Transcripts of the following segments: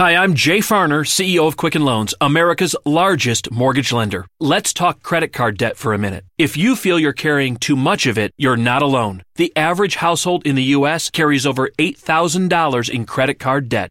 Hi, I'm Jay Farner, CEO of Quicken Loans, America's largest mortgage lender. Let's talk credit card debt for a minute. If you feel you're carrying too much of it, you're not alone. The average household in the U.S. carries over $8,000 in credit card debt.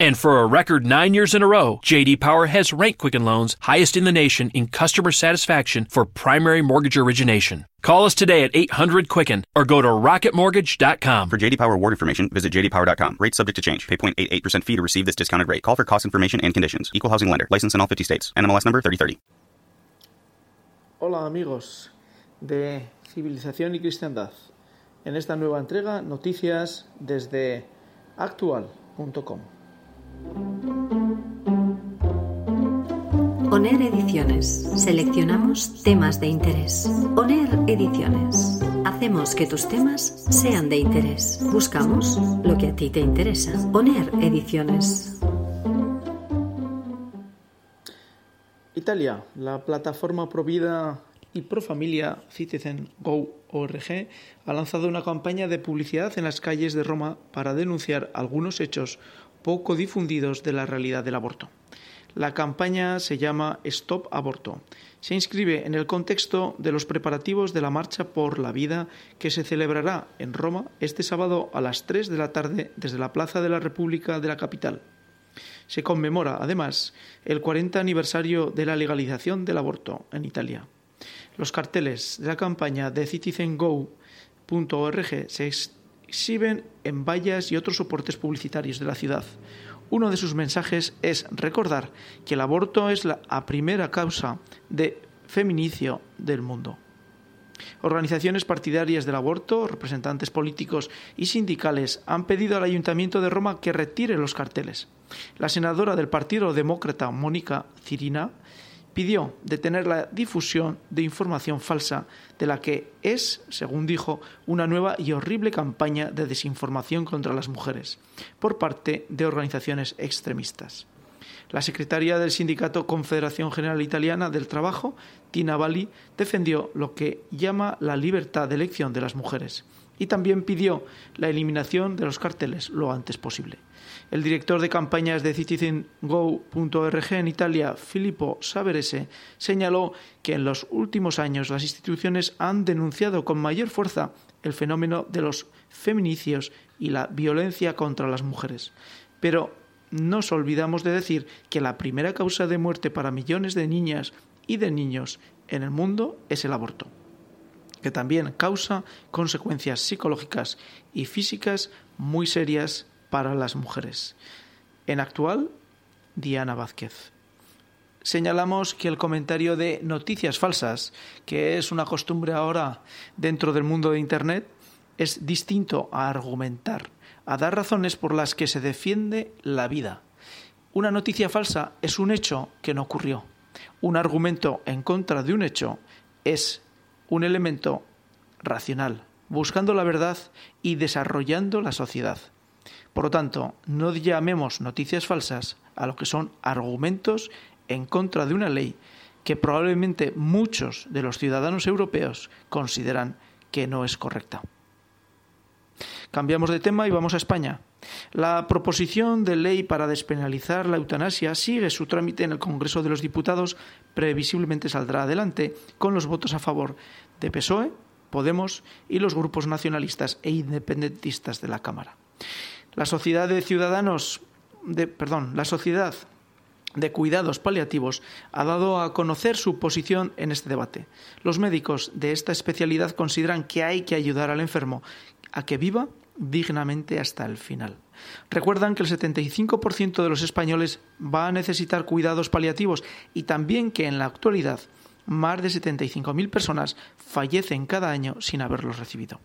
And for a record nine years in a row, JD Power has ranked Quicken Loans highest in the nation in customer satisfaction for primary mortgage origination. Call us today at 800 Quicken or go to rocketmortgage.com. For JD Power award information, visit jdpower.com. Rates subject to change. Pay 0.88% fee to receive this discounted rate. Call for cost information and conditions. Equal housing lender. License in all 50 states. NMLS number 3030. Hola amigos de Civilización y Cristiandad. En esta nueva entrega, noticias desde actual.com. ONER Ediciones. Seleccionamos temas de interés. ONER Ediciones. Hacemos que tus temas sean de interés. Buscamos lo que a ti te interesa. ONER Ediciones. Italia, la plataforma Provida y Profamilia Citizen Go ORG ha lanzado una campaña de publicidad en las calles de Roma para denunciar algunos hechos poco difundidos de la realidad del aborto. La campaña se llama Stop Aborto. Se inscribe en el contexto de los preparativos de la Marcha por la Vida que se celebrará en Roma este sábado a las 3 de la tarde desde la Plaza de la República de la capital. Se conmemora, además, el 40 aniversario de la legalización del aborto en Italia. Los carteles de la campaña de citizengo.org se exhiben en vallas y otros soportes publicitarios de la ciudad. Uno de sus mensajes es recordar que el aborto es la primera causa de feminicio del mundo. Organizaciones partidarias del aborto, representantes políticos y sindicales han pedido al Ayuntamiento de Roma que retire los carteles. La senadora del Partido Demócrata, Mónica Cirina, pidió detener la difusión de información falsa de la que es, según dijo, una nueva y horrible campaña de desinformación contra las mujeres por parte de organizaciones extremistas. La secretaria del sindicato Confederación General Italiana del Trabajo, Tina Bali, defendió lo que llama la libertad de elección de las mujeres y también pidió la eliminación de los carteles lo antes posible. El director de campañas de citizengo.org en Italia, Filippo Saverese, señaló que en los últimos años las instituciones han denunciado con mayor fuerza el fenómeno de los feminicios y la violencia contra las mujeres. Pero nos olvidamos de decir que la primera causa de muerte para millones de niñas y de niños en el mundo es el aborto, que también causa consecuencias psicológicas y físicas muy serias para las mujeres. En actual, Diana Vázquez. Señalamos que el comentario de noticias falsas, que es una costumbre ahora dentro del mundo de Internet, es distinto a argumentar, a dar razones por las que se defiende la vida. Una noticia falsa es un hecho que no ocurrió. Un argumento en contra de un hecho es un elemento racional, buscando la verdad y desarrollando la sociedad. Por lo tanto, no llamemos noticias falsas a lo que son argumentos en contra de una ley que probablemente muchos de los ciudadanos europeos consideran que no es correcta. Cambiamos de tema y vamos a España. La proposición de ley para despenalizar la eutanasia sigue su trámite en el Congreso de los Diputados. Previsiblemente saldrá adelante con los votos a favor de PSOE, Podemos y los grupos nacionalistas e independentistas de la Cámara. La Sociedad de Ciudadanos perdón, la Sociedad de Cuidados Paliativos ha dado a conocer su posición en este debate. Los médicos de esta especialidad consideran que hay que ayudar al enfermo a que viva dignamente hasta el final. Recuerdan que el 75% de los españoles va a necesitar cuidados paliativos y también que en la actualidad más de 75.000 personas fallecen cada año sin haberlos recibido.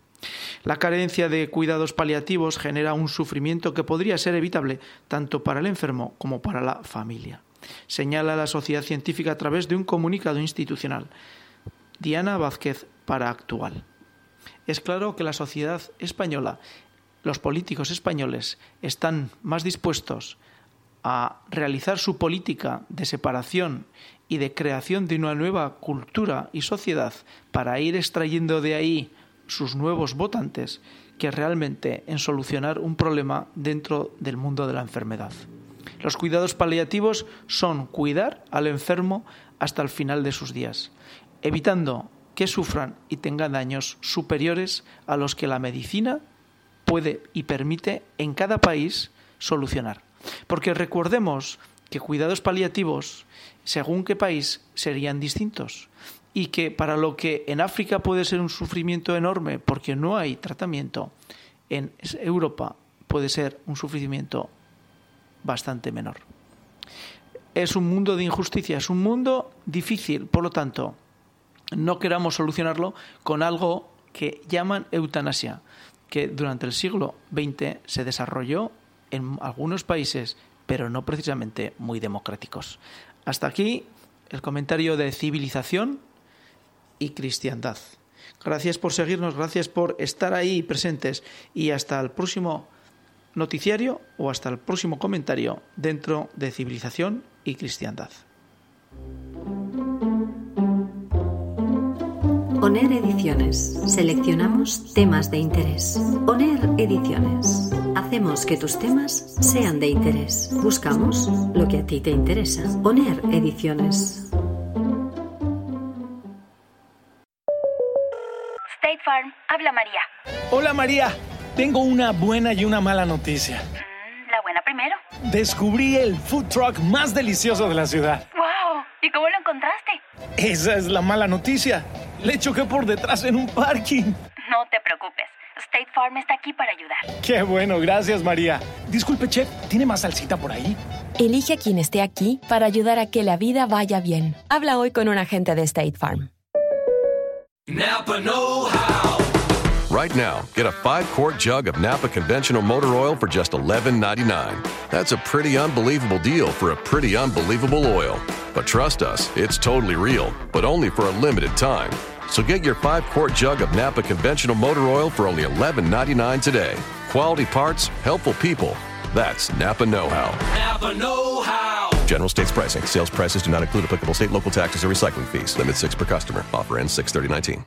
La carencia de cuidados paliativos genera un sufrimiento que podría ser evitable tanto para el enfermo como para la familia. señala la sociedad científica a través de un comunicado institucional. Diana Vázquez para Actual. Es claro que la sociedad española, los políticos españoles, están más dispuestos a realizar su política de separación y de creación de una nueva cultura y sociedad para ir extrayendo de ahí sus nuevos votantes que realmente en solucionar un problema dentro del mundo de la enfermedad. Los cuidados paliativos son cuidar al enfermo hasta el final de sus días, evitando que sufran y tengan daños superiores a los que la medicina puede y permite en cada país solucionar. Porque recordemos que cuidados paliativos, según qué país, serían distintos y que para lo que en África puede ser un sufrimiento enorme porque no hay tratamiento, en Europa puede ser un sufrimiento bastante menor. Es un mundo de injusticia, es un mundo difícil, por lo tanto, no queramos solucionarlo con algo que llaman eutanasia, que durante el siglo XX se desarrolló en algunos países, pero no precisamente muy democráticos. Hasta aquí el comentario de civilización y cristiandad. Gracias por seguirnos, gracias por estar ahí presentes y hasta el próximo noticiario o hasta el próximo comentario dentro de civilización y cristiandad. ONER Ediciones. Seleccionamos temas de interés. ONER Ediciones. Hacemos que tus temas sean de interés. Buscamos lo que a ti te interesa. ONER Ediciones. State Farm, habla María. Hola María, tengo una buena y una mala noticia. Mm, la buena primero. Descubrí el food truck más delicioso de la ciudad. ¡Wow! ¿Y cómo lo encontraste? Esa es la mala noticia. Le choqué por detrás en un parking. No te preocupes. State Farm está aquí para ayudar. Qué bueno, gracias María. Disculpe, chef, ¿tiene más salsita por ahí? Elige a quien esté aquí para ayudar a que la vida vaya bien. Habla hoy con un agente de State Farm. Napa Know How. Right now, get a five quart jug of Napa conventional motor oil for just $11.99. That's a pretty unbelievable deal for a pretty unbelievable oil. But trust us, it's totally real, but only for a limited time. So get your five quart jug of Napa conventional motor oil for only $11.99 today. Quality parts, helpful people. That's Napa Know How. Napa Know How. General states pricing. Sales prices do not include applicable state, local taxes, or recycling fees. Limit six per customer. Offer ends 63019.